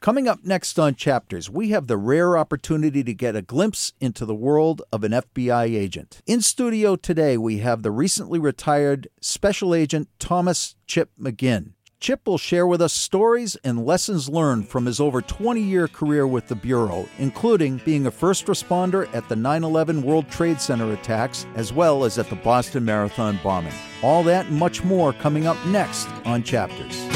Coming up next on Chapters, we have the rare opportunity to get a glimpse into the world of an FBI agent. In studio today, we have the recently retired Special Agent Thomas Chip McGinn. Chip will share with us stories and lessons learned from his over 20 year career with the Bureau, including being a first responder at the 9 11 World Trade Center attacks, as well as at the Boston Marathon bombing. All that and much more coming up next on Chapters.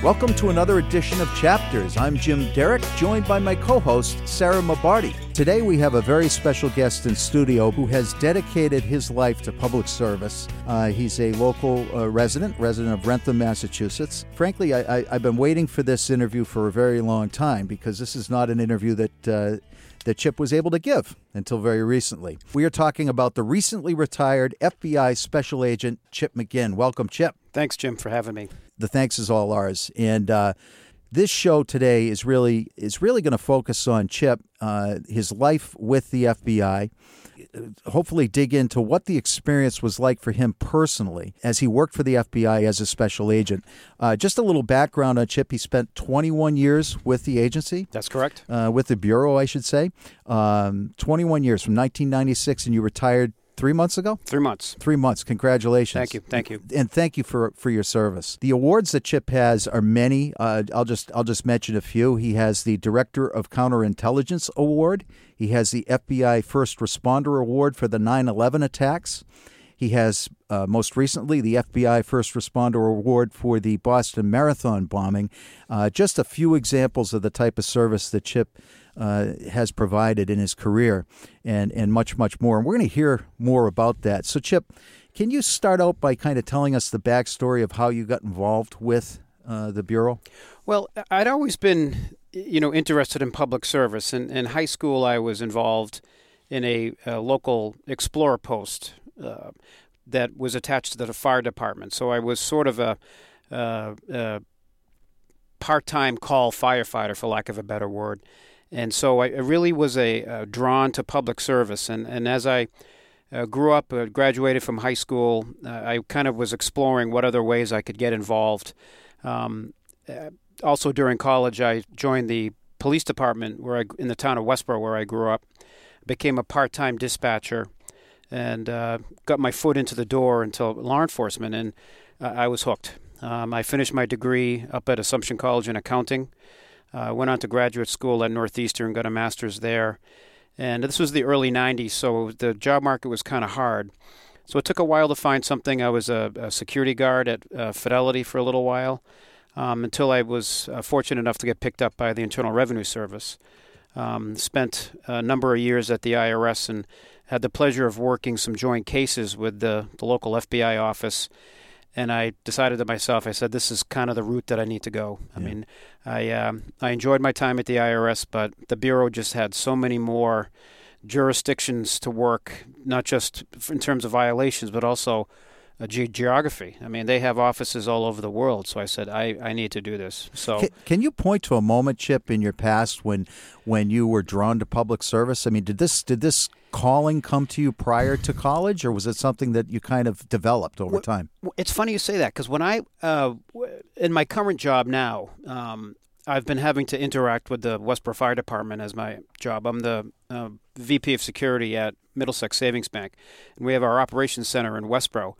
Welcome to another edition of Chapters. I'm Jim Derick, joined by my co host, Sarah Mabardi. Today, we have a very special guest in studio who has dedicated his life to public service. Uh, he's a local uh, resident, resident of Wrentham, Massachusetts. Frankly, I, have been waiting for this interview for a very long time because this is not an interview that. Uh, that Chip was able to give until very recently. We are talking about the recently retired FBI Special Agent Chip McGinn. Welcome, Chip. Thanks, Jim, for having me the thanks is all ours. And uh, this show today is really is really going to focus on Chip, uh, his life with the FBI. Hopefully, dig into what the experience was like for him personally as he worked for the FBI as a special agent. Uh, just a little background on Chip: he spent 21 years with the agency. That's correct. Uh, with the bureau, I should say. Um, 21 years from 1996, and you retired three months ago? Three months. Three months. Congratulations. Thank you. Thank you. And thank you for, for your service. The awards that Chip has are many. Uh, I'll just I'll just mention a few. He has the Director of Counterintelligence Award. He has the FBI First Responder Award for the 9/11 attacks. He has uh, most recently the FBI First Responder Award for the Boston Marathon bombing. Uh, just a few examples of the type of service that Chip uh, has provided in his career, and and much much more. And we're going to hear more about that. So, Chip, can you start out by kind of telling us the backstory of how you got involved with uh, the bureau? Well, I'd always been, you know, interested in public service. In, in high school, I was involved in a, a local explorer post uh, that was attached to the fire department. So I was sort of a, uh, a part-time call firefighter, for lack of a better word and so I, really was a uh, drawn to public service. And and as I uh, grew up, uh, graduated from high school, uh, I kind of was exploring what other ways I could get involved. Um, uh, also during college, I joined the police department where I in the town of Westboro where I grew up. Became a part-time dispatcher, and uh, got my foot into the door until law enforcement, and I was hooked. Um, I finished my degree up at Assumption College in accounting. Uh, went on to graduate school at Northeastern, got a master's there. And this was the early 90s, so the job market was kind of hard. So it took a while to find something. I was a, a security guard at uh, Fidelity for a little while um, until I was uh, fortunate enough to get picked up by the Internal Revenue Service. Um, spent a number of years at the IRS and had the pleasure of working some joint cases with the, the local FBI office and I decided to myself, I said, this is kind of the route that I need to go. I mean, I um, I enjoyed my time at the IRS, but the bureau just had so many more jurisdictions to work, not just in terms of violations, but also uh, ge- geography. I mean, they have offices all over the world. So I said, I, I need to do this. So can, can, you point to a moment, Chip, in your past when when you were drawn to public service? I mean, did this did this calling come to you prior to college, or was it something that you kind of developed over time? It's funny you say that because when I uh, in my current job now. Um, I've been having to interact with the Westboro Fire Department as my job. I'm the uh, VP of Security at Middlesex Savings Bank, and we have our operations center in Westboro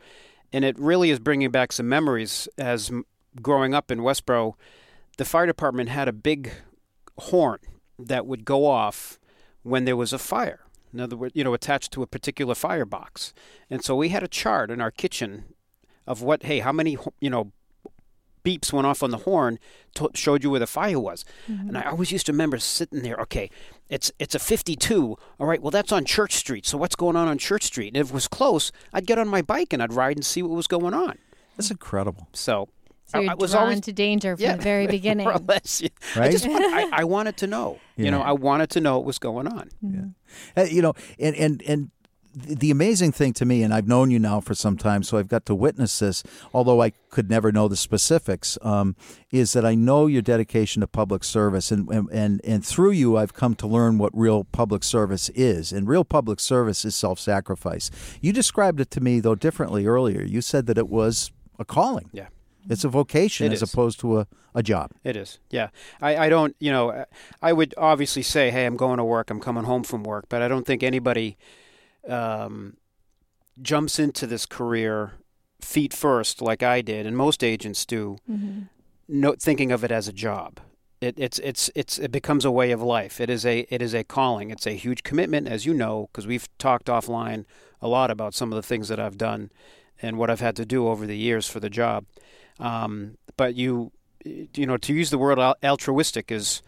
and it really is bringing back some memories as growing up in Westboro, the fire department had a big horn that would go off when there was a fire. In other words, you know, attached to a particular firebox. And so we had a chart in our kitchen of what, hey, how many, you know, beeps went off on the horn, to, showed you where the fire was. Mm-hmm. And I always used to remember sitting there, okay, it's it's a 52. All right, well that's on Church Street. So what's going on on Church Street? And if it was close, I'd get on my bike and I'd ride and see what was going on. That's incredible. So so you're I, was drawn always, to danger from yeah, the very beginning. More or less, yeah. right? I, just wanted, I, I, wanted to know. Yeah. You know, I wanted to know what was going on. Mm-hmm. Yeah. Uh, you know, and and and the amazing thing to me, and I've known you now for some time, so I've got to witness this, although I could never know the specifics, um, is that I know your dedication to public service, and, and and through you, I've come to learn what real public service is, and real public service is self-sacrifice. You described it to me though differently earlier. You said that it was a calling. Yeah. It's a vocation It as is. opposed to a, a job. It is, yeah. I, I don't, you know, I would obviously say, hey, I'm going to work, I'm coming home from work, but I don't think anybody um, jumps into this career feet first like I did, and most agents do, no, thinking of it as a job. It, it's it's it's it becomes a way of life. It is a it is a calling. It's a huge commitment, as you know, because we've talked offline a lot about some of the things that I've done and what I've had to do over the years for the job. Um, but you you know to use the word al- altruistic is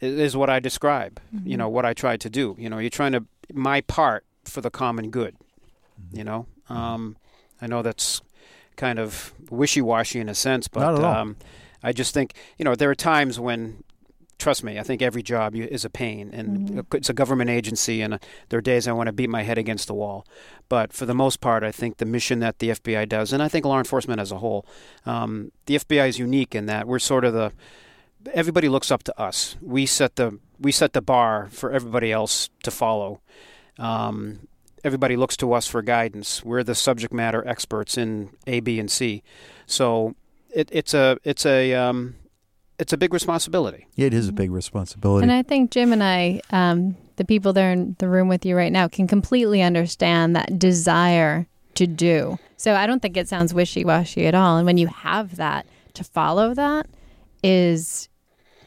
is what I describe. You know what I try to do. You know you're trying to my part for the common good. You know um, I know that's kind of wishy washy in a sense, but Not at all. um, I just think you know there are times when. Trust me, I think every job is a pain, and it's a government agency, and uh, there are days I want to beat my head against the wall. But for the most part, I think the mission that the FBI does, and I think law enforcement as a whole, um, the FBI is unique in that we're sort of the everybody looks up to us. We set the we set the bar for everybody else to follow. Um, everybody looks to us for guidance. We're the subject matter experts in A, B, and C. So it, it's a it's a um, it's a big responsibility. It is a big responsibility. And I think Jim and I, um, the people there in the room with you right now, can completely understand that desire to do. So I don't think it sounds wishy washy at all. And when you have that, to follow that is,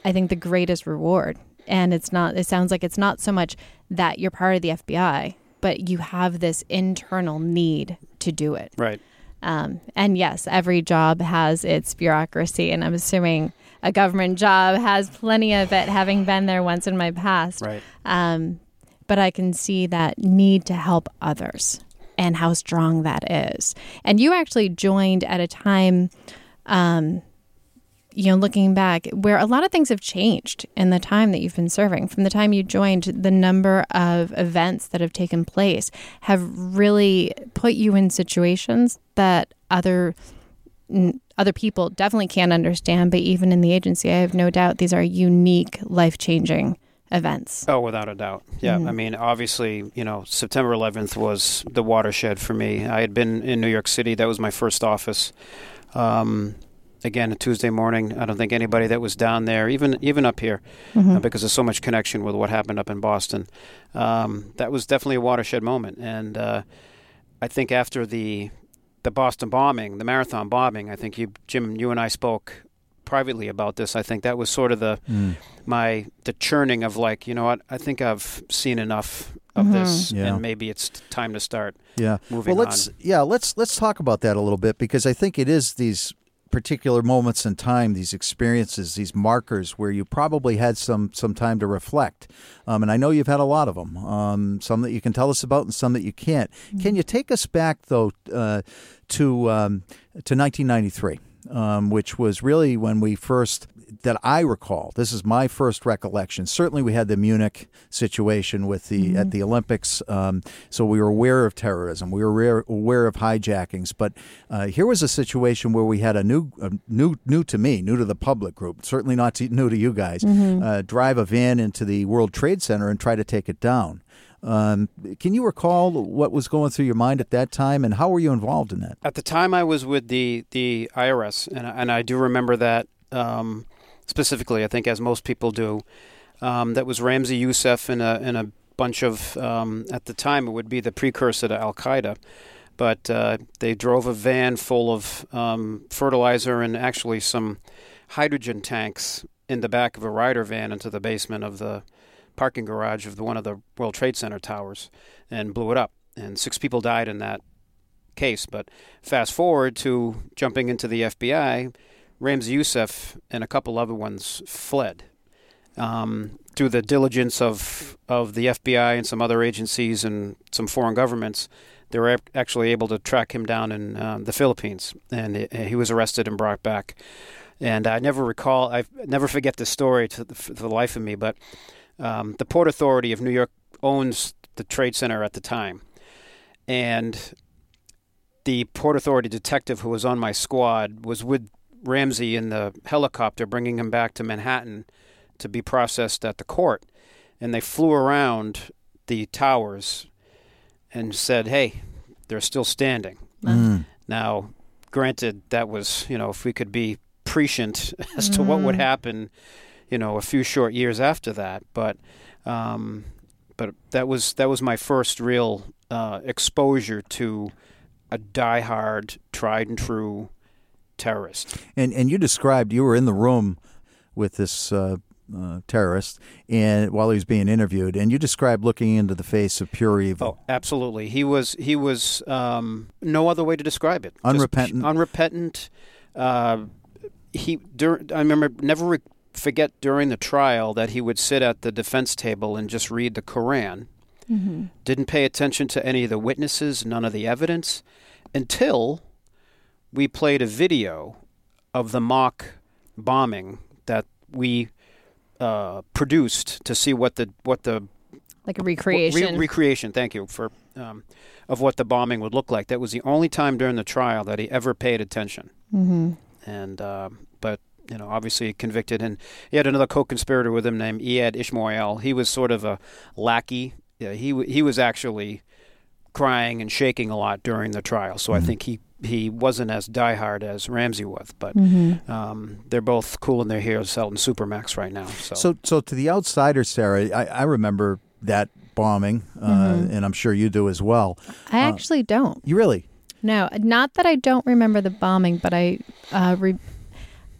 I think, the greatest reward. And it's not, it sounds like it's not so much that you're part of the FBI, but you have this internal need to do it. Right. Um, and yes, every job has its bureaucracy, and I'm assuming a government job has plenty of it, having been there once in my past. Right. Um, but I can see that need to help others and how strong that is. And you actually joined at a time, um, you know, looking back, where a lot of things have changed in the time that you've been serving. From the time you joined, the number of events that have taken place have really put you in situations that other other people definitely can't understand. But even in the agency, I have no doubt these are unique, life changing events. Oh, without a doubt. Yeah. I mean, obviously, you know, September 11th was the watershed for me. I had been in New York City. That was my first office. Um, again, a Tuesday morning. I don't think anybody that was down there, even even up here, uh, because there's so much connection with what happened up in Boston. Um, that was definitely a watershed moment. And uh, I think after the the Boston bombing, the marathon bombing, I think you, Jim, you and I spoke privately about this. I think that was sort of the my the churning of like, you know what? I think I've seen enough of this, Yeah. and maybe it's time to start. Yeah. moving well, let's on. yeah let's let's talk about that a little bit because I think it is these particular moments in time, these experiences, these markers where you probably had some some time to reflect. Um, and I know you've had a lot of them. Um, some that you can tell us about, and some that you can't. Can you take us back though uh, to um, to 1993? Um, which was really when we first, that I recall, this is my first recollection. Certainly, we had the Munich situation with the at the Olympics, um, so we were aware of terrorism. We were aware, aware of hijackings. But uh, here was a situation where we had a new, a new, new to me, new to the public group, certainly not to, new to you guys, uh, drive a van into the World Trade Center and try to take it down. Um, can you recall what was going through your mind at that time, and how were you involved in that? At the time, I was with the the IRS, and I- and I do remember that um, specifically. I think as most people do, um, that was Ramzi Youssef and a a bunch of um, at the time it would be the precursor to Al Qaeda. But uh, they drove a van full of um, fertilizer and actually some hydrogen tanks in the back of a Ryder van into the basement of the parking garage of the, one of the World Trade Center towers and blew it up. And six people died in that case. But fast forward to jumping into the FBI, Ramzi Youssef and a couple other ones fled. Um, through the diligence of, of the FBI and some other agencies and some foreign governments, they were actually able to track him down in um, the Philippines, and he, he was arrested and brought back. And I never recall, I never forget this story to the, for the life of me, but um, the Port Authority of New York owns the Trade Center at the time. and the Port Authority detective who was on my squad was with Ramzi in the helicopter, bringing him back to Manhattan to be processed at the court. And they flew around the towers and said, "Hey, they're still standing." Mm. Now, granted, that was you know if we could be prescient as to what would happen, you know, a few short years after that, but um, but that was that was my first real uh, exposure to a diehard, tried and true terrorist. And and you described you were in the room with this uh, uh, terrorist, and while he was being interviewed, and you described looking into the face of pure evil. Oh, absolutely. He was he was um, no other way to describe it. Just Unrepentant. unrepentant. Uh, he. Dur- I remember never re- forget during the trial that he would sit at the defense table and just read the Koran. Didn't pay attention to any of the witnesses, none of the evidence, until we played a video of the mock bombing that we uh, produced to see what the what the Like a Re- recreation. recreation. Thank you for um, of what the bombing would look like. That was the only time during the trial that he ever paid attention. mm-hmm. And uh, but you know, obviously convicted, and he had another co-conspirator with him named Eyad Ismoil. He was sort of a lackey. Yeah, he he was actually crying and shaking a lot during the trial. So I think he. He wasn't as diehard as Ramzi was, but Mm-hmm. um, they're both cool in their heels selling Supermax right now. So, So, so to the outsider, Sarah, I, I remember that bombing, uh, Mm-hmm. and I'm sure you do as well. I actually don't. You really? No, not that I don't remember the bombing, but I uh, re-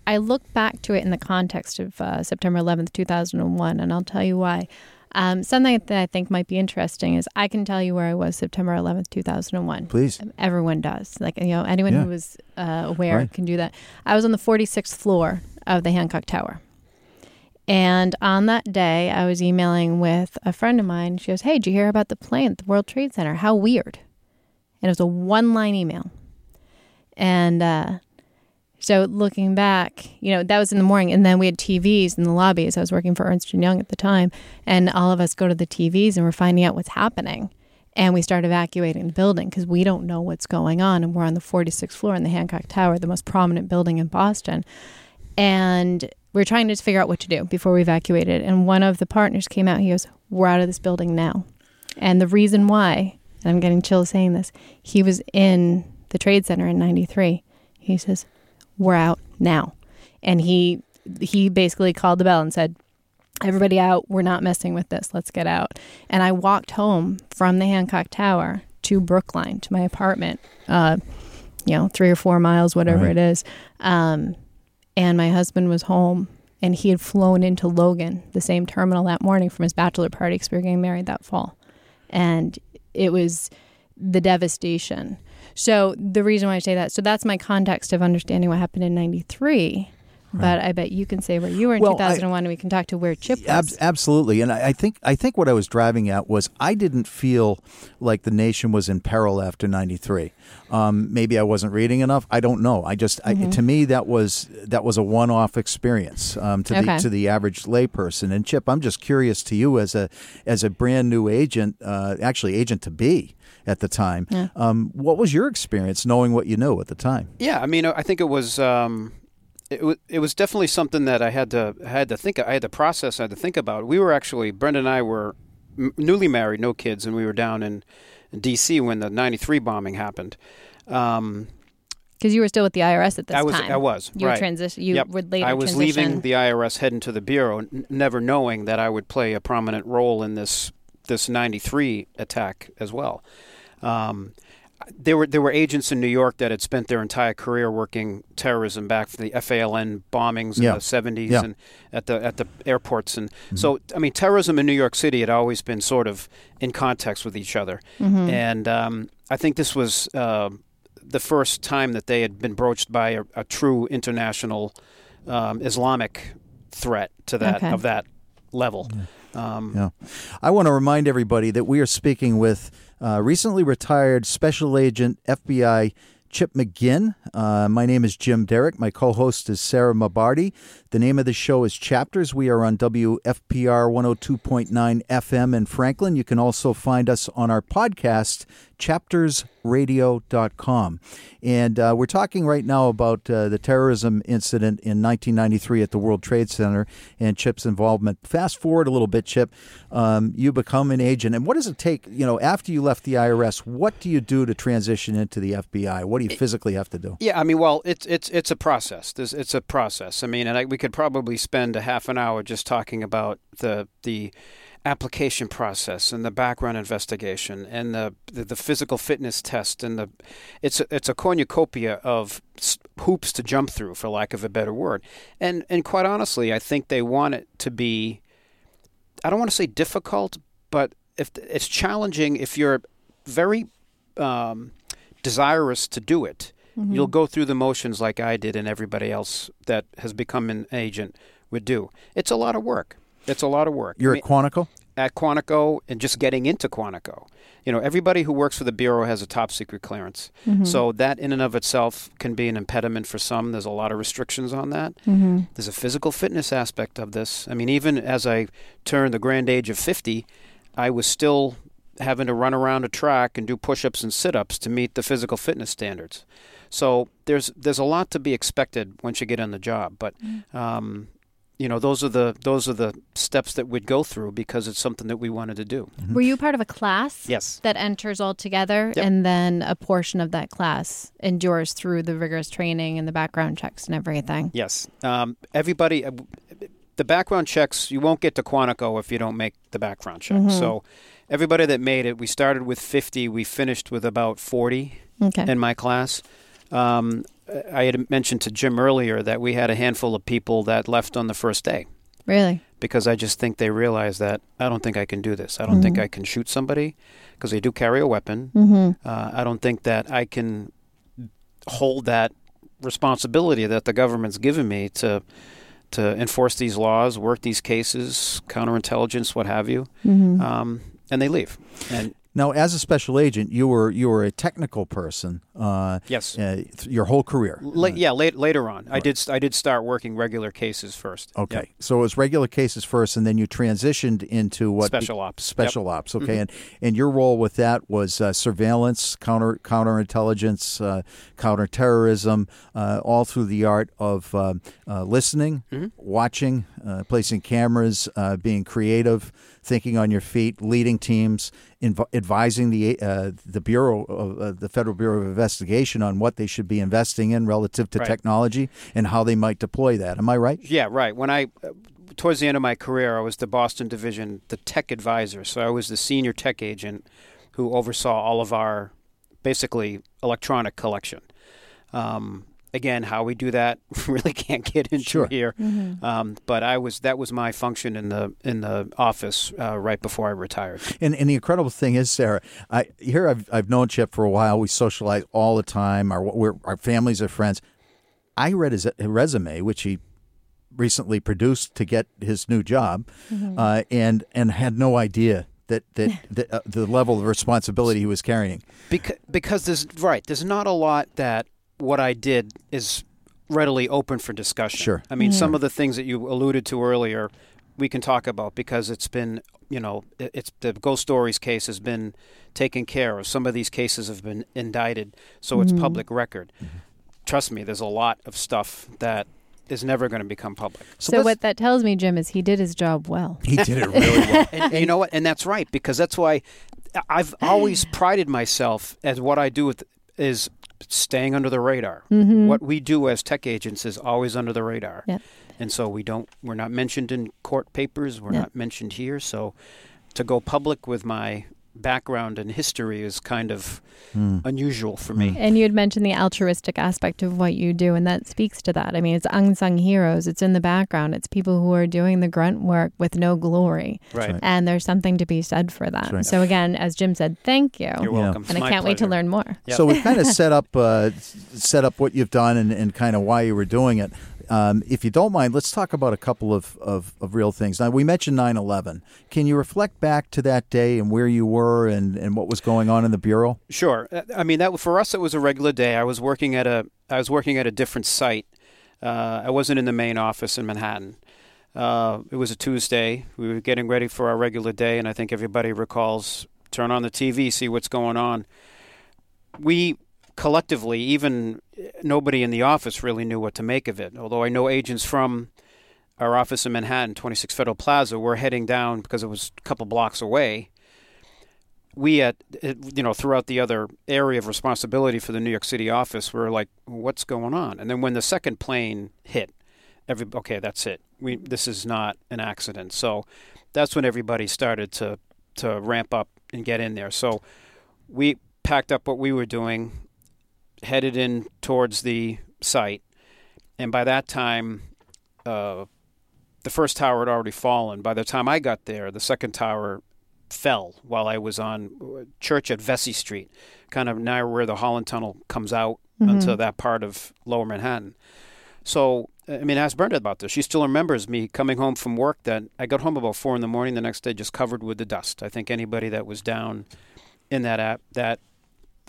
I look back to it in the context of uh, September 11th, 2001, and I'll tell you why. Um, something that I think might be interesting is I can tell you where I was September 11th, 2001. Please. Everyone does. Like, you know, anyone Yeah. who was uh, aware Right. can do that. I was on the 46th floor of the Hancock Tower. And on that day, I was emailing with a friend of mine. She goes, Hey, did you hear about the plane at the World Trade Center? How weird. And it was a one line email. And uh, so looking back, you know, that was in the morning. And then we had TVs in the lobbies. I was working for Ernst & Young at the time. And all of us go to the TVs and we're finding out what's happening. And we start evacuating the building because we don't know what's going on. And we're on the 46th floor in the Hancock Tower, the most prominent building in Boston. And we are trying to figure out what to do before we evacuated. And one of the partners came out. He goes, We're out of this building now. And the reason why, and I'm getting chills saying this, he was in the Trade Center in 93. He says, We're out now. And he he basically called the bell and said, Everybody out. We're not messing with this. Let's get out. And I walked home from the Hancock Tower to Brookline, to my apartment, uh, you know, three or four miles, whatever Right. it is. Um, and my husband was home and he had flown into Logan, the same terminal that morning from his bachelor party because we were getting married that fall. And it was the devastation. So the reason why I say that, so that's my context of understanding what happened in 93. But I bet you can say where you were in Well, I- 2001 and we can talk to where Chip was. Ab- absolutely, and I, I think I think what I was driving at was I didn't feel like the nation was in peril after '93. Um, maybe I wasn't reading enough. I don't know. I just I, to me that was that was a one-off experience um, to the to the average layperson. And Chip, I'm just curious to you as a as a brand new agent, uh, actually agent to be at the time. Yeah. Um, what was your experience knowing what you know at the time? Yeah, I mean, I think it was um, it, was it was definitely something that I had to I had to think I had to process I had to think about. We were actually Brenda and I were m- newly married, no kids, and we were down in, in D.C. when the '93 bombing happened. Um, Because you were still with the IRS at this I was time. I was You right. transition. You Yep. would later I was transition. leaving the IRS, heading to the bureau, n- never knowing that I would play a prominent role in this this '93 attack as well. Um, there were there were agents in New York that had spent their entire career working terrorism back for the FALN bombings Yeah. in the 70s Yeah. and at the at the airports and so I mean terrorism in New York City had always been sort of in context with each other Mm-hmm. and um, I think this was uh, the first time that they had been broached by a, a true international um, Islamic threat to that Okay. of that level. Um, Yeah. I want to remind everybody that we are speaking with uh, recently retired Special Agent FBI Chip McGinn. Uh, my name is Jim Derick. My co host is Sarah Mabardi. The name of the show is Chapters. We are on WFPR 102.9 FM in Franklin. You can also find us on our podcast, chaptersradio.com. And uh, we're talking right now about uh, the terrorism incident in 1993 at the World Trade Center and Chip's involvement. Fast forward a little bit, Chip. Um, you become an agent. And what does it take, you know, after you left the IRS, what do you do to transition into the FBI? What do you physically have to do? Yeah, I mean, well, it's it's it's a process. There's, it's a process. I mean, and I, we could probably spend a half an hour just talking about the the application process and the background investigation and the, the, the physical fitness test and the it's a, it's a cornucopia of hoops to jump through for lack of a better word. And and quite honestly I think they want it to be I don't want to say difficult but if it's challenging if you're very um, desirous to do it mm-hmm. you'll go through the motions like I did and everybody else that has become an agent would do it's a lot of work it's a lot of work. You're I mean, at Quantico? At Quantico and just getting into Quantico. You know, everybody who works for the Bureau has a top secret clearance. Mm-hmm. So that in and of itself can be an impediment for some. There's a lot of restrictions on that. Mm-hmm. There's a physical fitness aspect of this. I mean, even as I turned the grand age of 50, I was still having to run around a track and do push-ups and sit-ups to meet the physical fitness standards. So there's there's a lot to be expected once you get on the job. But mm. um, you know those are the those are the steps that we'd go through because it's something that we wanted to do. Mm-hmm. Were you part of a class? Yes. That enters all together, yep. and then a portion of that class endures through the rigorous training and the background checks and everything. Yes. Um, everybody, uh, the background checks. You won't get to Quantico if you don't make the background check. Mm-hmm. So, everybody that made it, we started with fifty. We finished with about forty okay. in my class. Um, I had mentioned to Jim earlier that we had a handful of people that left on the first day. Really? Because I just think they realized that I don't think I can do this. I don't mm-hmm. think I can shoot somebody because they do carry a weapon. Mm-hmm. Uh, I don't think that I can hold that responsibility that the government's given me to to enforce these laws, work these cases, counterintelligence, what have you. Mm-hmm. Um, and they leave. And now, as a special agent, you were you were a technical person. Uh, yes. Uh, your whole career. La- yeah. Late, later on, right. I did I did start working regular cases first. Okay. Yep. So it was regular cases first, and then you transitioned into what special ops. Special yep. ops. Okay. Mm-hmm. And and your role with that was uh, surveillance, counter counterintelligence, uh, counterterrorism, uh, all through the art of uh, listening, mm-hmm. watching, placing cameras, being creative thinking on your feet, leading teams, inv- advising the uh, the bureau of uh, the Federal Bureau of Investigation on what they should be investing in relative to right. technology and how they might deploy that. Am I right? Yeah, right. When I uh, towards the end of my career, I was the Boston division, the tech advisor. So I was the senior tech agent who oversaw all of our basically electronic collection. Um, again, how we do that really can't get into sure. here. Mm-hmm. Um, but I was that was my function in the in the office uh, right before I retired. And, and the incredible thing is, Sarah, I, here I've I've known Chip for a while. We socialize all the time. Our our families are friends. I read his resume, which he recently produced to get his new job, mm-hmm. uh, and and had no idea that that, that uh, the level of responsibility he was carrying. Because because there's right there's not a lot that what I did is readily open for discussion. Sure. I mean, some of the things that you alluded to earlier, we can talk about because it's been, you know, it's the Ghost Stories case has been taken care of. Some of these cases have been indicted, so it's mm-hmm. public record. Mm-hmm. Trust me, there's a lot of stuff that is never going to become public. So, so what that tells me, Jim, is he did his job well. He did it really well. and, and you know what? And that's right because that's why I've always prided myself as what I do with is staying under the radar. Mm-hmm. What we do as tech agents is always under the radar. Yep. And so we don't we're not mentioned in court papers, we're yep. not mentioned here, so to go public with my background and history is kind of mm. unusual for me. And you had mentioned the altruistic aspect of what you do, and that speaks to that. I mean, it's unsung heroes, it's in the background, it's people who are doing the grunt work with no glory. Right. And there's something to be said for that. Right. So, again, as Jim said, thank you. You're welcome. And I can't pleasure. wait to learn more. Yep. So, we kind of set up uh, set up what you've done and, and kind of why you were doing it Um, if you don't mind, let's talk about a couple of, of, of real things. Now, we mentioned 9 11. Can you reflect back to that day and where you were and, and what was going on in the Bureau? Sure. Uh, I mean, that for us, it was a regular day. I was working at a, I was working at a different site. Uh, I wasn't in the main office in Manhattan. Uh, it was a Tuesday. We were getting ready for our regular day, and I think everybody recalls turn on the TV, see what's going on. We collectively, even eh, nobody in the office really knew what to make of it. Although I know agents from our office in Manhattan, 26 Federal Plaza, were heading down because it was a couple blocks away. We at eh, you know throughout the other area of responsibility for the New York City office were like, what's going on? And then when the second plane hit, every okay, that's it. We this is not an accident. So that's when everybody started to to ramp up and get in there. So we packed up what we were doing headed in towards the site, and by that time, uh, the first tower had already fallen. By the time I got there, the second tower fell while I was on church at Vesey Street, kind of near where the Holland Tunnel comes out mm-hmm. into that part of Lower Manhattan. So, I mean, ask Brenda about this. She still remembers me coming home from work. That I got home about four in the morning the next day, just covered with the dust. I think anybody that was down in that app, that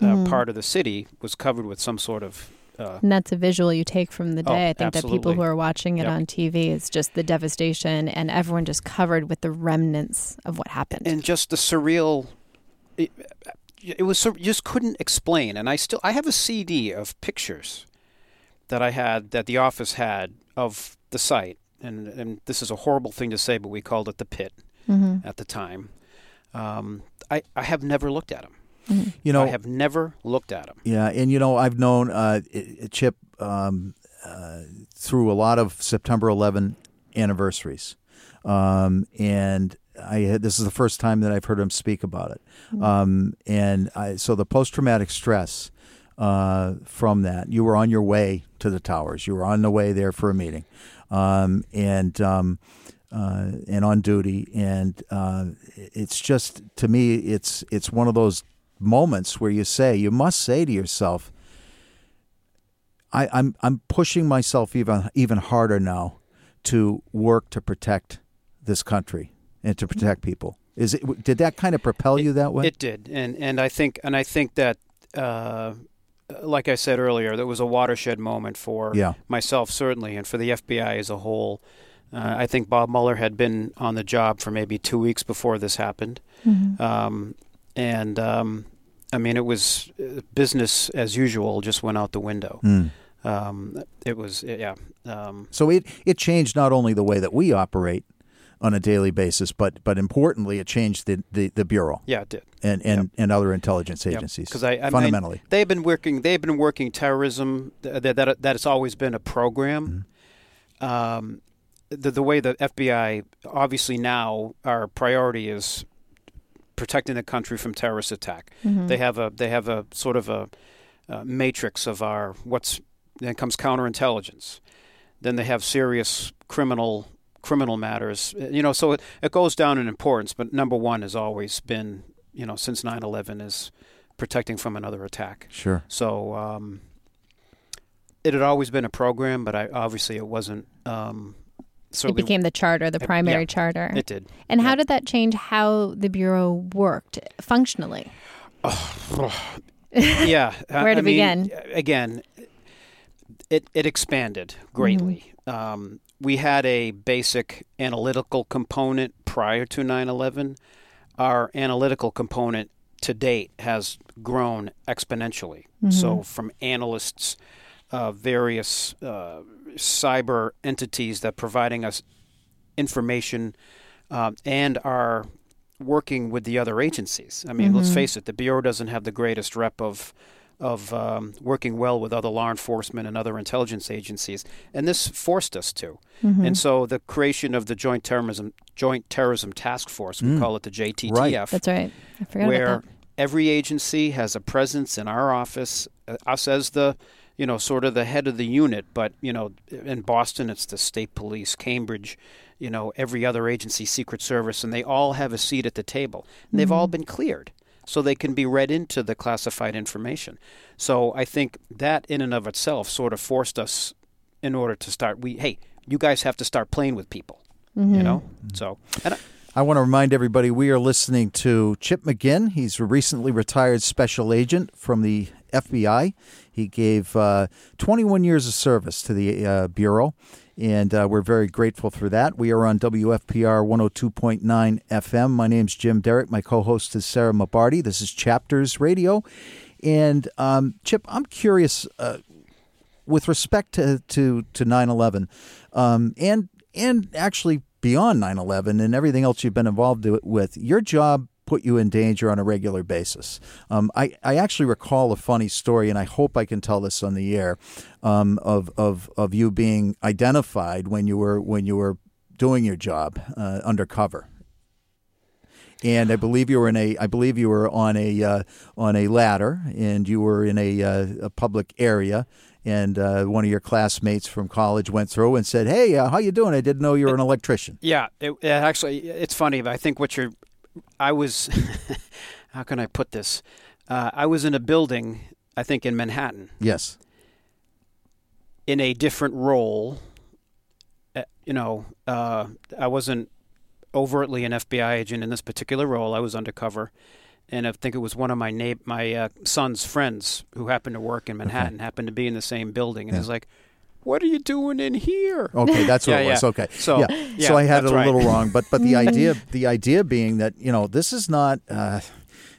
uh, mm. part of the city was covered with some sort of. Uh, and that's a visual you take from the day. Oh, I think absolutely. that people who are watching it yep. on TV, it's just the devastation and everyone just covered with the remnants of what happened. And just the surreal. It, it was you just couldn't explain. And I still I have a CD of pictures that I had that the office had of the site, and and this is a horrible thing to say, but we called it the pit mm-hmm. at the time. Um, I I have never looked at them. Mm-hmm. You know, I have never looked at them. Yeah, and you know, I've known uh, Chip um, uh, through a lot of September 11 anniversaries, um, and I had, this is the first time that I've heard him speak about it. Mm-hmm. Um, and I, so the post traumatic stress uh, from that, you were on your way to the towers. You were on the way there for a meeting, um, and um, uh, and on duty. And uh, it's just to me, it's it's one of those moments where you say, you must say to yourself, I, I'm I'm pushing myself even even harder now to work to protect this country and to protect people. Is it did that kind of propel it, you that way? It did, and and I think and I think that. Uh, like I said earlier, that was a watershed moment for yeah. myself, certainly, and for the FBI as a whole. Uh, I think Bob Mueller had been on the job for maybe two weeks before this happened. Mm-hmm. Um, and um, I mean, it was business as usual, just went out the window. Mm. Um, it was, yeah. Um, so it, it changed not only the way that we operate on a daily basis, but but importantly, it changed the, the, the bureau. Yeah, it did, and and, yep. and other intelligence agencies. Because I, I, fundamentally, mean, they've been working. They've been working terrorism. That that that has always been a program. Mm-hmm. Um, the the way the FBI obviously now our priority is protecting the country from terrorist attack. Mm-hmm. They have a they have a sort of a, a matrix of our what's then comes counterintelligence. Then they have serious criminal criminal matters. You know, so it, it goes down in importance. But number one has always been you know since 9/11 is protecting from another attack. Sure. So um, it had always been a program, but I obviously it wasn't. Um, it became the charter, the primary yeah, charter. It did. And yeah. how did that change how the bureau worked functionally? yeah. Where to I begin? Mean, again, it it expanded greatly. Mm-hmm. Um, we had a basic analytical component prior to 9/11. Our analytical component to date has grown exponentially. Mm-hmm. So from analysts uh, various uh, cyber entities that providing us information um, and are working with the other agencies. I mean, mm-hmm. let's face it, the bureau doesn't have the greatest rep of of um, working well with other law enforcement and other intelligence agencies, and this forced us to. Mm-hmm. And so, the creation of the Joint Terrorism Joint Terrorism Task Force, we mm. call it the JTTF. Right. That's right. I forgot where about that. every agency has a presence in our office. Uh, us as the you know, sort of the head of the unit. But you know, in Boston, it's the state police, Cambridge, you know, every other agency, Secret Service, and they all have a seat at the table. And they've mm-hmm. all been cleared, so they can be read into the classified information. So I think that, in and of itself, sort of forced us in order to start. We hey, you guys have to start playing with people. You know, so and I, I want to remind everybody we are listening to Chip McGinn. He's a recently retired special agent from the FBI. He gave uh, 21 years of service to the uh, Bureau, and uh, we're very grateful for that. We are on WFPR 102.9 FM. My name's Jim Derick. My co host is Sarah Mabardi. This is Chapters Radio. And um, Chip, I'm curious with respect to, to, to 9 um, and, and actually beyond 9 11 and everything else you've been involved with, your job put you in danger on a regular basis. Um, I, I actually recall a funny story, and I hope I can tell this on the air, um, of, of, of you being identified when you were, when you were doing your job uh, undercover. And I believe you were in a. I believe you were on a uh, on a ladder, and you were in a, uh, a public area, and uh, one of your classmates from college went through and said, "Hey, uh, how you doing? I didn't know you were an electrician." Yeah, it, it actually, it's funny. But I think what you're, I was, how can I put this? Uh, I was in a building, I think in Manhattan, Yes. in a different role. Uh, you know, uh, I wasn't overtly an FBI agent in this particular role. I was undercover, and I think it was one of my na- my uh, son's friends who happened to work in Manhattan happened to be in the same building, and Yeah. he's like, "What are you doing in here?" Okay, that's what Yeah, it was. yeah. Okay, So, yeah. yeah, so I had it that's a right. little wrong, but but the idea the idea being that you know this is not. Uh,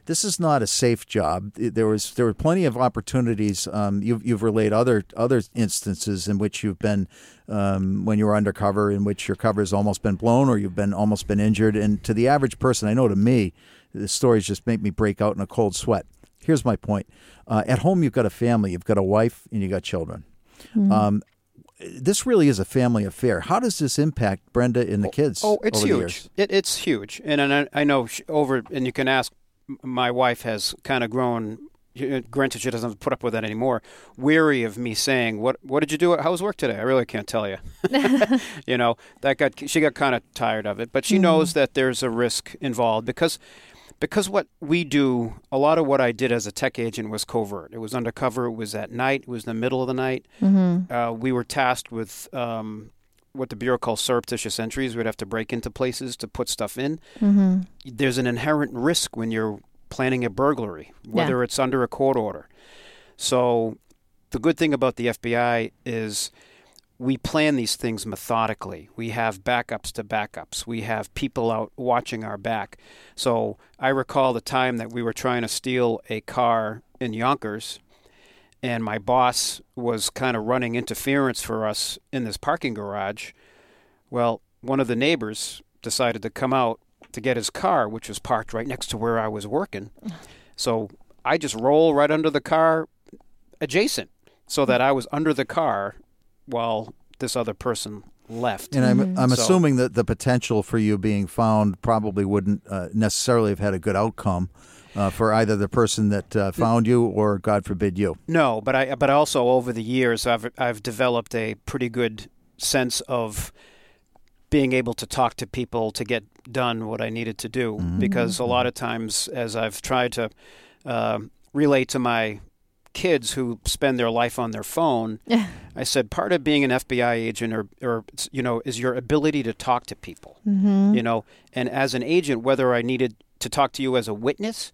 this is not a safe job. There was there were plenty of opportunities. Um, you've you've relayed other other instances in which you've been um, when you were undercover, in which your cover has almost been blown or you've been almost been injured. And to the average person, I know to me, the stories just make me break out in a cold sweat. Here's my point: uh, at home, you've got a family, you've got a wife, and you got children. Um, this really is a family affair. How does this impact Brenda and the kids? Oh, it's over the huge. It, it's huge, and, and I, I know sh over. And you can ask. My wife has kind of grown. uh, Granted, she doesn't put up with that anymore. Weary of me saying, "What? What did you do? How was work today?" I really can't tell you. you know, that got she got kind of tired of it, but she knows that there's a risk involved because because what we do, a lot of what I did as a tech agent was covert. It was undercover. It was at night. It was in the middle of the night. Uh, we were tasked with um, what the bureau calls surreptitious entries. We'd have to break into places to put stuff in. Mm-hmm. There's an inherent risk when you're planning a burglary, whether it's under a court order. So, the good thing about the FBI is we plan these things methodically. We have backups to backups. We have people out watching our back. So I recall the time that we were trying to steal a car in Yonkers, and my boss was kind of running interference for us in this parking garage. Well, one of the neighbors decided to come out to get his car, which was parked right next to where I was working. So I just roll right under the car adjacent so that I was under the car while this other person left. And I'm I'm So- assuming that the potential for you being found probably wouldn't uh, necessarily have had a good outcome uh, for either the person that uh, found you or, God forbid, you. No, but I but also over the years I've I've developed a pretty good sense of being able to talk to people to get done what I needed to do because a lot of times as I've tried to uh, relate to my kids who spend their life on their phone, I said part of being an FBI agent or or you know is your ability to talk to people. Mm-hmm. You know, and as an agent whether I needed to talk to you as a witness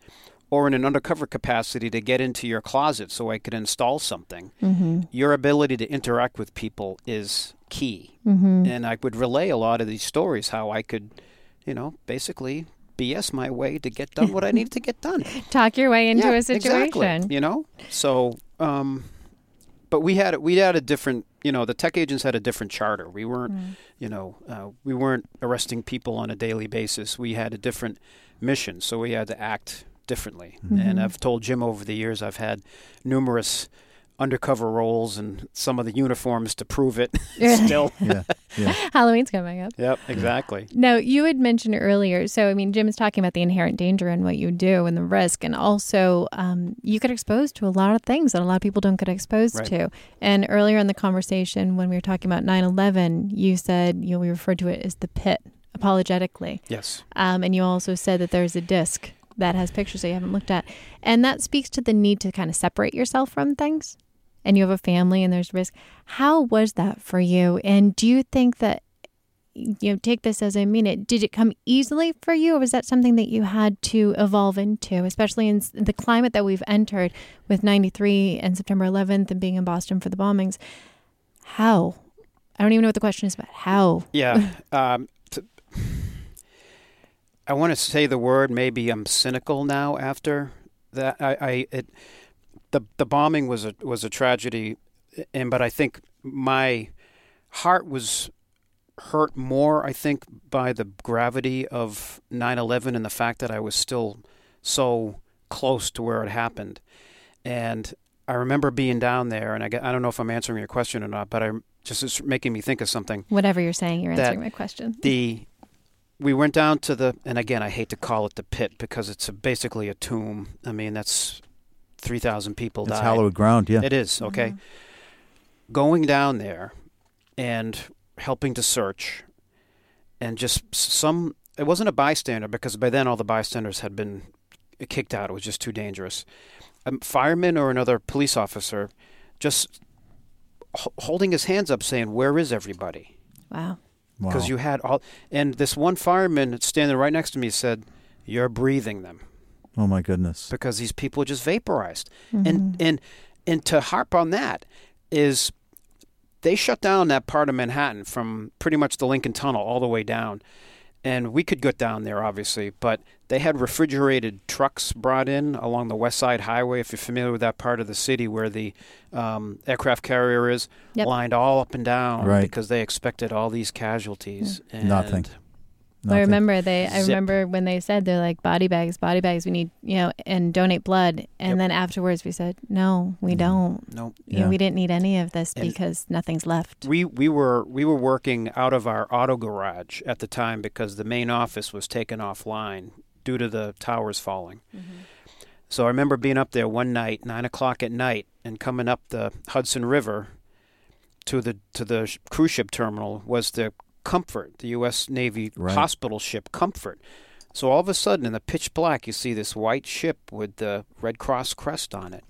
or in an undercover capacity to get into your closet so I could install something, Mm-hmm. your ability to interact with people is key. Mm-hmm. And I would relay a lot of these stories how I could, you know, basically BS my way to get done what I needed to get done. Talk your way into Yeah, a situation. Exactly, you know? So, um, but we had we had a different, you know, the tech agents had a different charter. We weren't, you know, uh, we weren't arresting people on a daily basis. We had a different mission, so we had to act differently. And I've told Jim over the years I've had numerous undercover roles and some of the uniforms to prove it still. Yeah, yeah. Halloween's coming up. yep, exactly. No, you had mentioned earlier. So, I mean, Jim is talking about the inherent danger in what you do and the risk, and also um, you get exposed to a lot of things that a lot of people don't get exposed Right. to. And earlier in the conversation, when we were talking about 9 11, you said, you know, we referred to it as the pit apologetically. Yes. Um, and you also said that there's a disc that has pictures that you haven't looked at. And that speaks to the need to kind of separate yourself from things. And you have a family and there's risk. How was that for you? And do you think that you know take this as I mean it? Did it come easily for you, or was that something that you had to evolve into, especially in the climate that we've entered with '93 and September 11th and being in Boston for the bombings? How? I don't even know what the question is about. How? Yeah. um, to, I want to say the word. Maybe I'm cynical now after that. I, I it, the the bombing was a was a tragedy, and but I think my heart was hurt more. I think by the gravity of 9/11 and the fact that I was still so close to where it happened, and I remember being down there, and I, I don't know if I'm answering your question or not, but I'm just it's making me think of something. Whatever you're saying, you're answering my question. The we went down to the, and again, I hate to call it the pit because it's a, basically a tomb. I mean, that's three thousand people. Died. It's died. hallowed ground. Yeah, It is okay. Mm-hmm. Going down there and helping to search, and just some. It wasn't a bystander because by then all the bystanders had been kicked out. It was just too dangerous. A fireman or another police officer just h- holding his hands up, saying, "Where is everybody?" Wow. Wow. because you had all and this one fireman standing right next to me said you're breathing them oh my goodness. because these people are just vaporized Mm-hmm. and and and to harp on that is they shut down that part of Manhattan from pretty much the Lincoln Tunnel all the way down and we could get down there obviously but they had refrigerated trucks brought in along the West Side Highway if you're familiar with that part of the city where the um, aircraft carrier is Yep. lined all up and down Right. because they expected all these casualties and Nothing. I remember they. I Zip. remember when they said they're like body bags, body bags. We need you know, and donate blood. And Yep. then afterwards we said no, we mm. don't. Nope. You know, Yeah. we didn't need any of this And- because nothing's left. we we were we were working out of our auto garage at the time because the main office was taken offline due to the towers falling. Mm-hmm. So I remember being up there one night, nine o'clock at night, and coming up the Hudson River to the to the cruise ship terminal was the Comfort, the U.S. Navy Right. hospital ship Comfort. So all of a sudden, in the pitch black, you see this white ship with the Red Cross crest on it.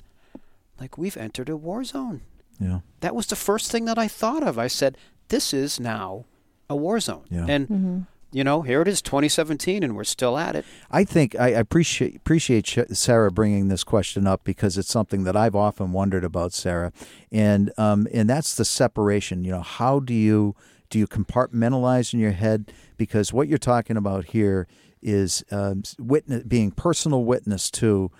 Like we've entered a war zone Yeah. that was the first thing that I thought of. I said, "This is now a war zone," Yeah. and Mm-hmm. you know, here it is, 2017, and we're still at it. I think I I appreciate appreciate Sarah bringing this question up because it's something that I've often wondered about, Sarah, and um, and that's the separation. You know, how do you do you compartmentalize in your head? Because what you're talking about here is um, witness being personal witness to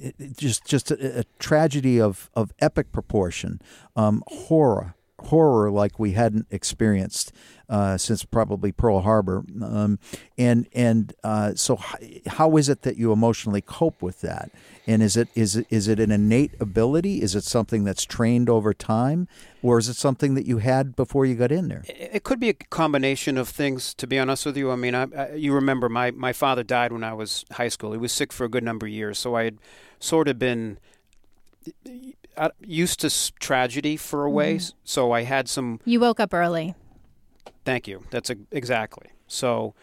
it just just a, a tragedy of of epic proportion, um, horror, horror like we hadn't experienced uh, since probably Pearl Harbor, um, and and uh, so h- how is it that you emotionally cope with that? And is it is it is it an innate ability? Is it something that's trained over time, or is it something that you had before you got in there? It could be a combination of things. To be honest with you, I mean, I, I, you remember my my father died when I was high school. He was sick for a good number of years, so I had sort of been used to tragedy for a way. So I had some You woke up early. Thank you. That's a, exactly. So,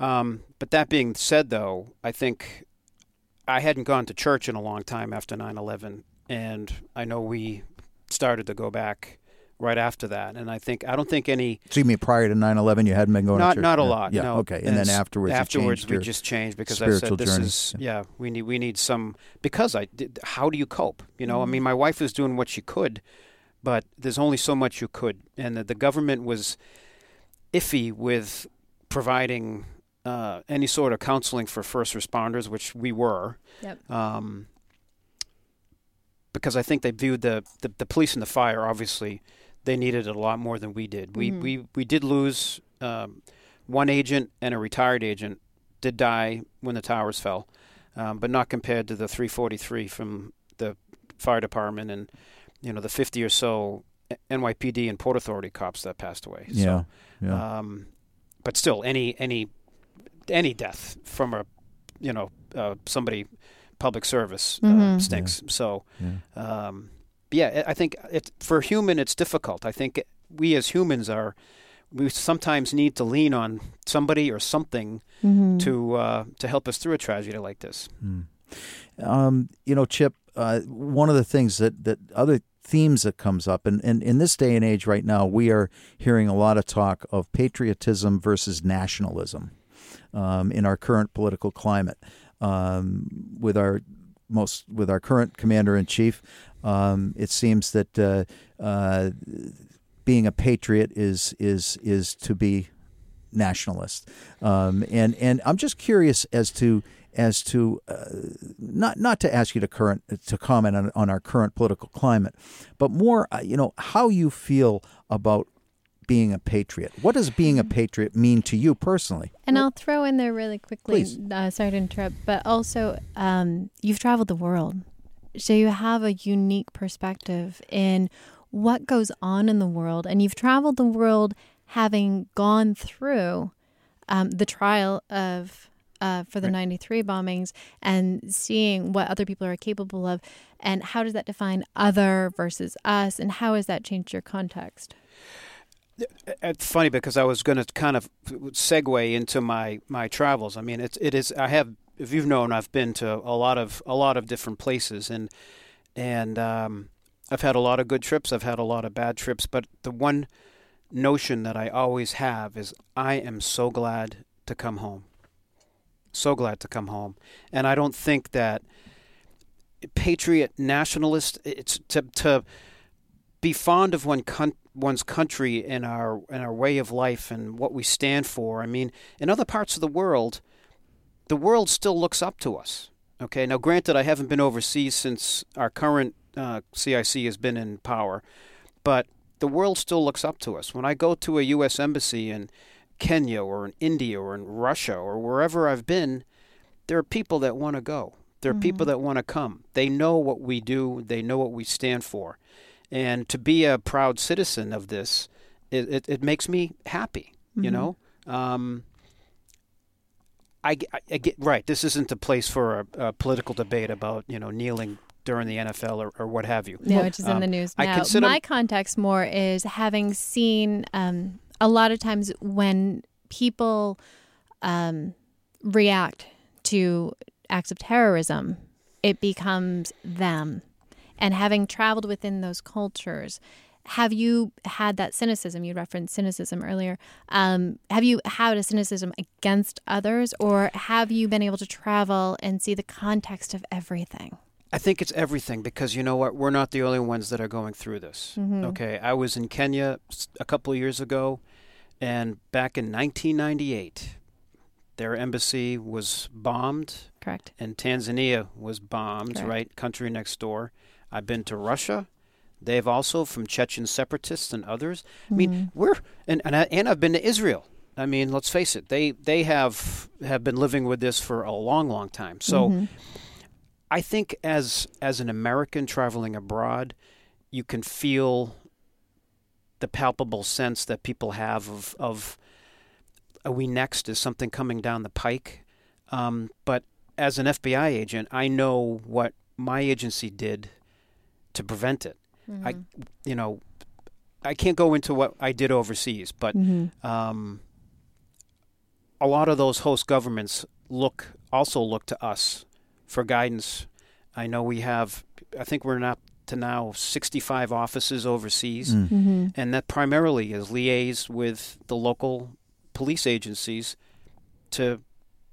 um, but that being said, though, I think I hadn't gone to church in a long time after 9 11. And I know we started to go back right after that. And I think, I don't think any, So you mean prior to 9-11 you hadn't been going not, to church? not a lot. Yeah, no. okay. And, then s- afterwards, you afterwards we just changed because I spiritual said, this journey. is, yeah, we need, we need some, because I did, how do you cope? You know, I mean, my wife was doing what she could, but there's only so much you could. And the, the government was iffy with providing uh, any sort of counseling for first responders, which we were, Yep. um, because I think they viewed the, the, the police and the fire, obviously, they needed it a lot more than we did. We, Mhm. we, we did lose um, one agent and a retired agent did die when the towers fell, um, but not compared to the 343 from the fire department and you know the 50 or so NYPD and Port Authority cops that passed away. Yeah, So, yeah. um, but still, any any any death from a you know uh, somebody public service uh, Mhm. stinks. So yeah. um, yeah, I I think it for human it's difficult. I think we as humans are we sometimes need to lean on somebody or something Mm-hmm. to uh, to help us through a tragedy like this. Hmm. Um, you know, Chip, uh, one of the things that, that other themes that comes up, and, and in this day and age right now, we are hearing a lot of talk of patriotism versus nationalism um, in our current political climate. Um, with our most with our current commander in chief, um, it seems that uh, uh, being a patriot is is is to be nationalist, um, and and I'm just curious as to as to uh, not not to ask you to current to comment on, on our current political climate, but more uh, you know how you feel about being a patriot. What does being a patriot mean to you personally? And I'll throw in there really quickly. Please. Uh, sorry to interrupt, but also um, you've traveled the world, so you have a unique perspective in what goes on in the world, and you've traveled the world having gone through um, the trial of. Uh, for the Right. 93 bombings and seeing what other people are capable of and how does that define other versus us and how has that changed your context It's funny because I was going to kind of segue into my my travels. I mean, it's it is. I have, if you've known, I've been to a lot of a lot of different places, and and um, I've had a lot of good trips. I've had a lot of bad trips, but the one notion that I always have is I am so glad to come home. So glad to come home, and I don't think that patriot nationalist. It's to to be fond of one con- one's country and our and our way of life and what we stand for. I mean, in other parts of the world, the world still looks up to us. Okay, now granted, I haven't been overseas since our current uh, CIC has been in power, but the world still looks up to us. When I go to a U.S. embassy in Kenya or in India or in Russia or wherever I've been, there are people that want to go. There are people that want to come. They know what we do. They know what we stand for, and to be a proud citizen of this, it it, it makes me happy. You know. Um, I, g- I- I get right. This isn't a place for a, a political debate about you know kneeling during the NFL or, or what have you. No, which is in Um, the news I now. consider- My context more is having seen um, a lot of times when people um, react to acts of terrorism, it becomes them. And having traveled within those cultures, have you had that cynicism? You referenced cynicism earlier. Um, have you had a cynicism against others, or have you been able to travel and see the context of everything? I think it's everything because you know what? We're not the only ones that are going through this. Mm-hmm. Okay, I was in Kenya a couple of years ago, and back in 1998, their embassy was bombed, Correct. and Tanzania was bombed. Correct. Right, country next door. I've been to Russia. They've also from Chechen separatists and others. I mean, Mm-hmm. we're and and, I, and I've been to Israel. I mean, let's face it. They they have have been living with this for a long, long time. So. Mm-hmm. I think as as an American traveling abroad, you can feel the palpable sense that people have of of are we next? Is something coming down the pike? Um, but as an FBI agent, I know what my agency did to prevent it. I, you know, I can't go into what I did overseas, but Mm-hmm. um, a lot of those host governments look also look to us for guidance. I know we have, I think we're up to now 65 offices overseas, Mm. Mm-hmm. and that primarily is liaise with the local police agencies to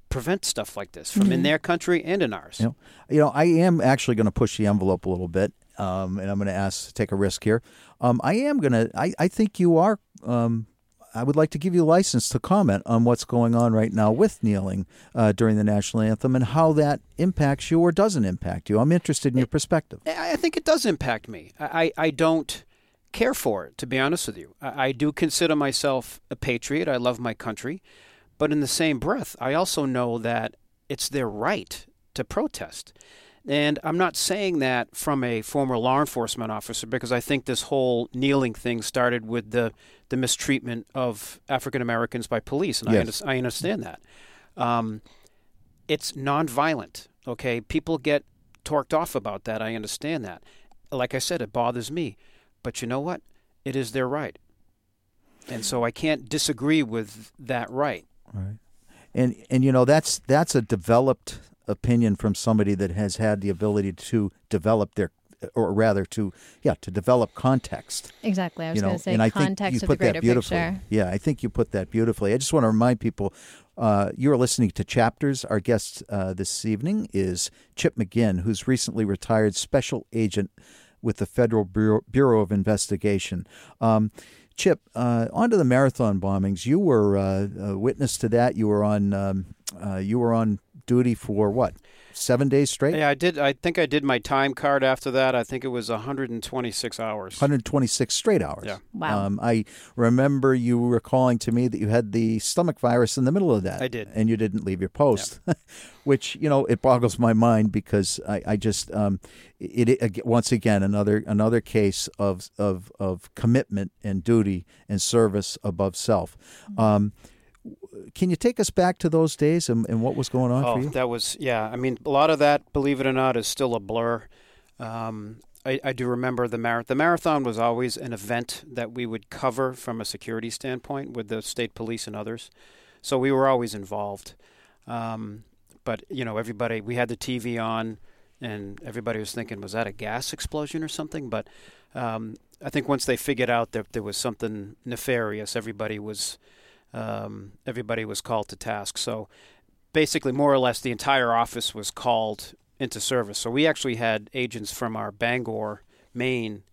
prevent stuff like this from in Mhm. their country and in ours. Yeah. You know, I am actually going to push the envelope a little bit, um, and I'm going to ask, take a risk here. Um, I am going to. I I think you are. Um, I would like to give you license to comment on what's going on right now with kneeling uh, during the national anthem and how that impacts you or doesn't impact you. I'm interested in your perspective. I think it does impact me. I, I I don't care for it, to be honest with you. I, I do consider myself a patriot. I love my country. But in the same breath, I also know that it's their right to protest. And I'm not saying that from a former law enforcement officer because I think this whole kneeling thing started with the, the mistreatment of African Americans by police, and I, Yes. under, I understand that. Um, it's nonviolent, okay? People get torqued off about that. I understand that. Like I said, it bothers me. But you know what? It is their right. And so I can't disagree with that right. Right. And and you know that's that's a developed opinion from somebody that has had the ability to develop their or rather to yeah to develop context. Exactly. I was you know going to say and i think context you of the put greater that beautifully. Picture. yeah i think you put that beautifully. I just want to remind people uh, you're listening to chapters. Our guest uh, this evening is chip mcginn who's recently retired special agent with the federal bureau, bureau of investigation. Um, chip uh, on to the marathon bombings. You were uh, a witness to that. You were on um, uh, you were on duty for what seven days straight Yeah, I did. I think I did my time card after that. I think it was 126 hours. 126 straight hours. Yeah. Wow. Um, I remember you recalling to me that you had the stomach virus in the middle of that. I did. And you didn't leave your post, which, you know, it boggles my mind because I, I just, um, it, it, once again, another another case of, of, of commitment and duty and service above self. Um, can you take us back to those days and, and what was going on Oh, for you? that was yeah. I mean, a lot of that, believe it or not, is still a blur. Um, I, I do remember the marathon. The marathon was always an event that we would cover from a security standpoint with the state police and others. So we were always involved. Um, but you know, everybody we had the TV on, and everybody was thinking, was that a gas explosion or something? But um, I think once they figured out that there was something nefarious, everybody was um, everybody was called to task. So basically, more or less, the entire office was called into service. So we actually had agents from our Bangor, Maine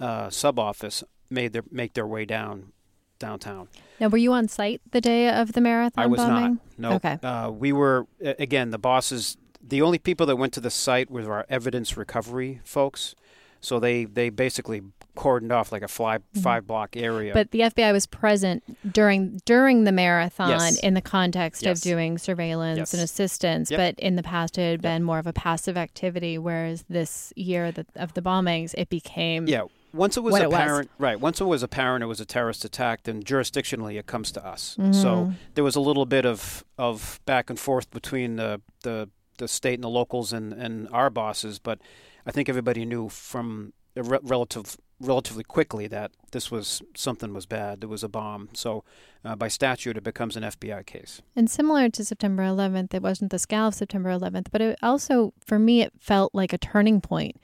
uh, sub office made their make their way down downtown. Now, were you on site the day of the marathon I was bombing? not. No. Okay. Uh, we were again the bosses. The only people that went to the site were our evidence recovery folks. So they they basically cordoned off like a fly, five block area. Mm-hmm. But the FBI was present during during the marathon Yes. in the context Yes. of doing surveillance Yes. and assistance. Yep. But in the past, it had been more of a passive activity, whereas this year that, of the bombings, it became Yeah. Once it was what it was. apparent, right? Once it was apparent it was a terrorist attack, then jurisdictionally it comes to us. Mm-hmm. So there was a little bit of, of back and forth between the, the the state and the locals and, and our bosses, but I think everybody knew from a re- relative relatively quickly that this was something was bad. There was a bomb. So uh, by statute, it becomes an FBI case. And similar to September 11th, it wasn't the scale of September 11th, but it also, for me, it felt like a turning point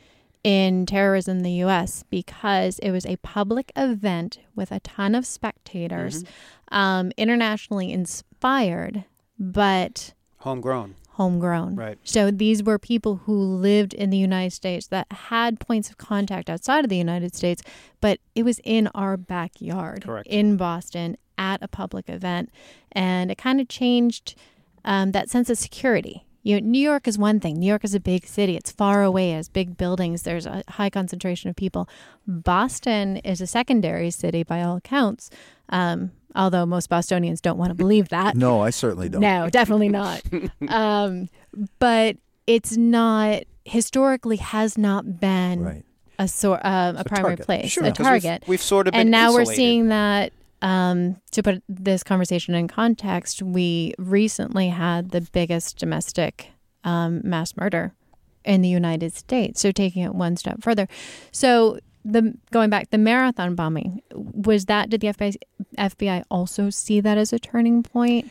in terrorism in the U.S. because it was a public event with a ton of spectators, um, internationally inspired, but Homegrown, homegrown. right? So these were people who lived in the United States that had points of contact outside of the United States, but it was in our backyard Correct. in Boston at a public event. And it kind of changed um, that sense of security. You know, New York is one thing. New York is a big city. It's far away. It has big buildings. There's a high concentration of people. Boston is a secondary city by all accounts. Um, although most Bostonians don't want to believe that. No, I certainly don't. No, definitely not. um, but it's not historically has not been Right. a sort uh, a, a primary target. place, Sure, a 'cause we've- target. We've, sort of been and now we're seeing that. Um, to put this conversation in context, we recently had the biggest domestic um, mass murder in the United States. So taking it one step further, so the going back the marathon bombing was that did the FBI FBI also see that as a turning point?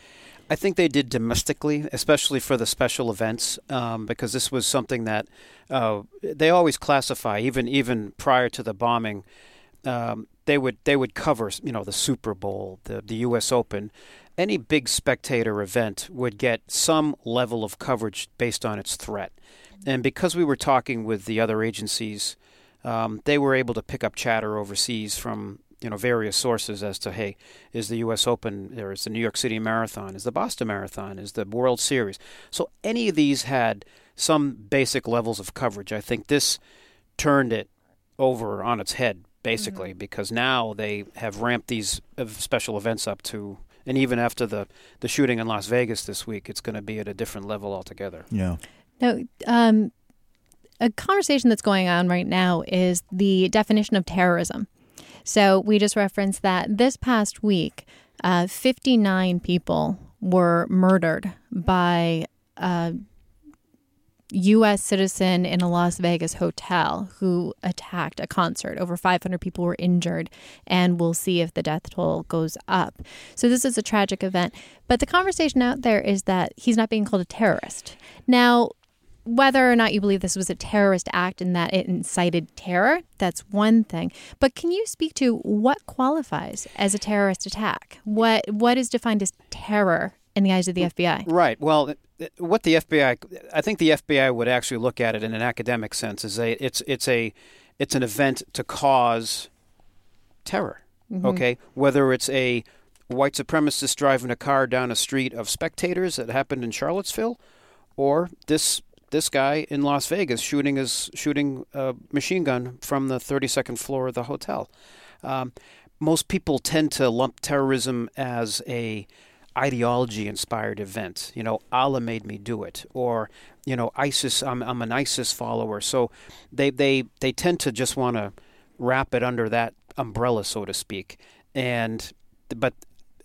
I think they did domestically, especially for the special events, um, because this was something that uh, they always classify, even even prior to the bombing. Um, they would they would cover, you know, the Super Bowl, the the U.S. Open, any big spectator event would get some level of coverage based on its threat, and because we were talking with the other agencies, um, they were able to pick up chatter overseas from you know various sources as to hey is the U.S. Open or is the New York City Marathon is the Boston Marathon is the World Series so any of these had some basic levels of coverage I think this turned it over on its head basically because now they have ramped these special events up to and even after the the shooting in Las Vegas this week it's going to be at a different level altogether Yeah. No, um, a conversation that's going on right now is the definition of terrorism. So we just referenced that this past week, uh, 59 people were murdered by a U.S. citizen in a Las Vegas hotel who attacked a concert. Over 500 people were injured, and we'll see if the death toll goes up. So, this is a tragic event. But the conversation out there is that he's not being called a terrorist. Now, whether or not you believe this was a terrorist act and that it incited terror, that's one thing. But can you speak to what qualifies as a terrorist attack? What what is defined as terror in the eyes of the FBI? Right. Well, what the FBI, I think the FBI would actually look at it in an academic sense is a it's it's a it's an event to cause terror. Mm-hmm. Okay, whether it's a white supremacist driving a car down a street of spectators that happened in Charlottesville, or this this guy in Las Vegas shooting his shooting a machine gun from the 32nd floor of the hotel. Um, most people tend to lump terrorism as a ideology inspired event. You know, Allah made me do it, or you know, ISIS. I'm I'm an ISIS follower, so they they they tend to just want to wrap it under that umbrella, so to speak. And but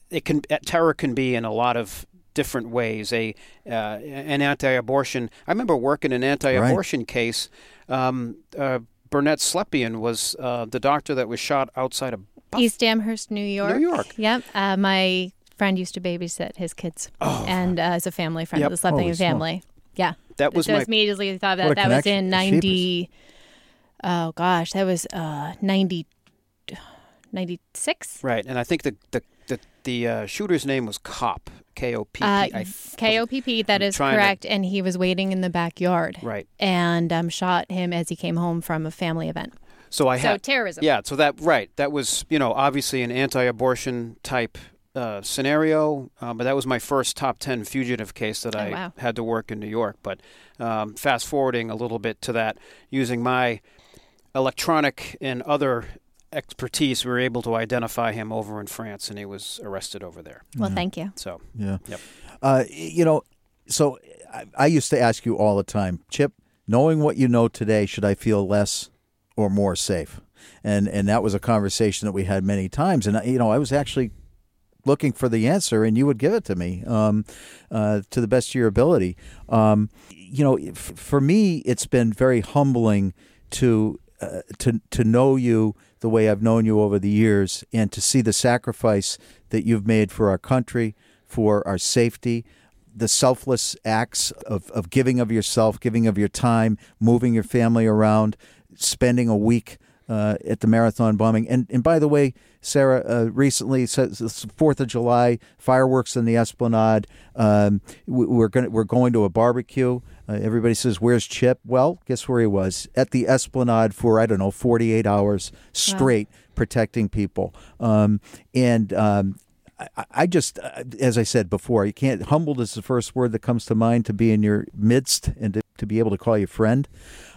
it can terror can be in a lot of different ways. A uh, an anti-abortion. I remember working an anti-abortion right. case. Um, uh, Barnett Slepian was uh, the doctor that was shot outside of Buff- East Amherst, New York. New York. Yep. Uh, my friend used to babysit his kids, oh. and uh, as a family friend yep. of the Slepian family. Yeah. That was so my immediately thought that that was in ninety. Oh gosh, that was uh, 90, 96? Right, and I think the the the, the uh, shooter's name was Kopp. K O P P. Uh, K O P P. That is correct. To... And he was waiting in the backyard. Right. And um, shot him as he came home from a family event. So I had so terrorism. Yeah. So that right. That was you know obviously an anti-abortion type uh, scenario, uh, but that was my first top 10 fugitive case that oh, I wow. had to work in New York. But um, fast forwarding a little bit to that, using my electronic and other expertise, we were able to identify him over in France, and he was arrested over there. Well, yeah. thank you. So, yeah. Yep. Uh, you know, so I, I used to ask you all the time, Chip, knowing what you know today, should I feel less or more safe? And and that was a conversation that we had many times. And you know, I was actually looking for the answer, and you would give it to me um, uh, to the best of your ability. Um, you know, f- for me, it's been very humbling to uh, to to know you the way I've known you over the years, and to see the sacrifice that you've made for our country, for our safety, the selfless acts of, of giving of yourself, giving of your time, moving your family around, spending a week uh, at the marathon bombing. And and by the way, Sarah, uh, recently Fourth of July fireworks in the Esplanade. Um, we're going we're going to a barbecue. Uh, everybody says, "Where's Chip?" Well, guess where he was at the Esplanade for I don't know, forty eight hours straight, wow. protecting people. Um, and um, I, I just, uh, as I said before, you can't. Humbled is the first word that comes to mind to be in your midst and to, to be able to call you friend.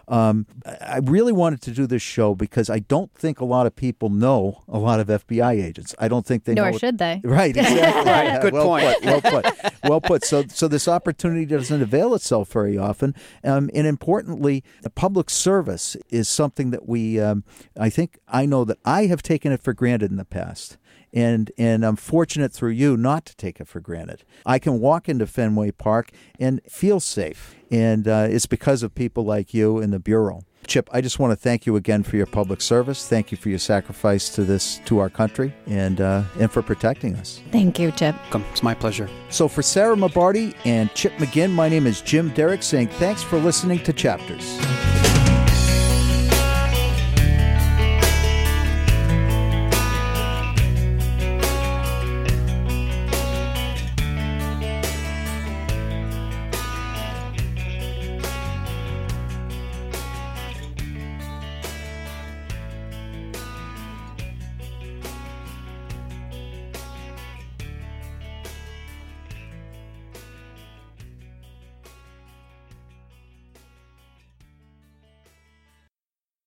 Um, I really wanted to do this show because I don't think a lot of people know a lot of FBI agents. I don't think they Nor know. should they? Right, exactly. right. Good well point. Put, well put. Well put. So, so this opportunity doesn't avail itself very often. Um, and importantly, the public service is something that we, um, I think, I know that I have taken it for granted in the past and and I'm fortunate through you not to take it for granted. I can walk into Fenway Park and feel safe, and uh, it's because of people like you in the bureau. Chip, I just want to thank you again for your public service. Thank you for your sacrifice to this to our country and uh, and for protecting us. Thank you, Chip. Come, It's my pleasure. So for Sarah Mabardi and Chip McGinn, my name is Jim Derick saying thanks for listening to Chapters.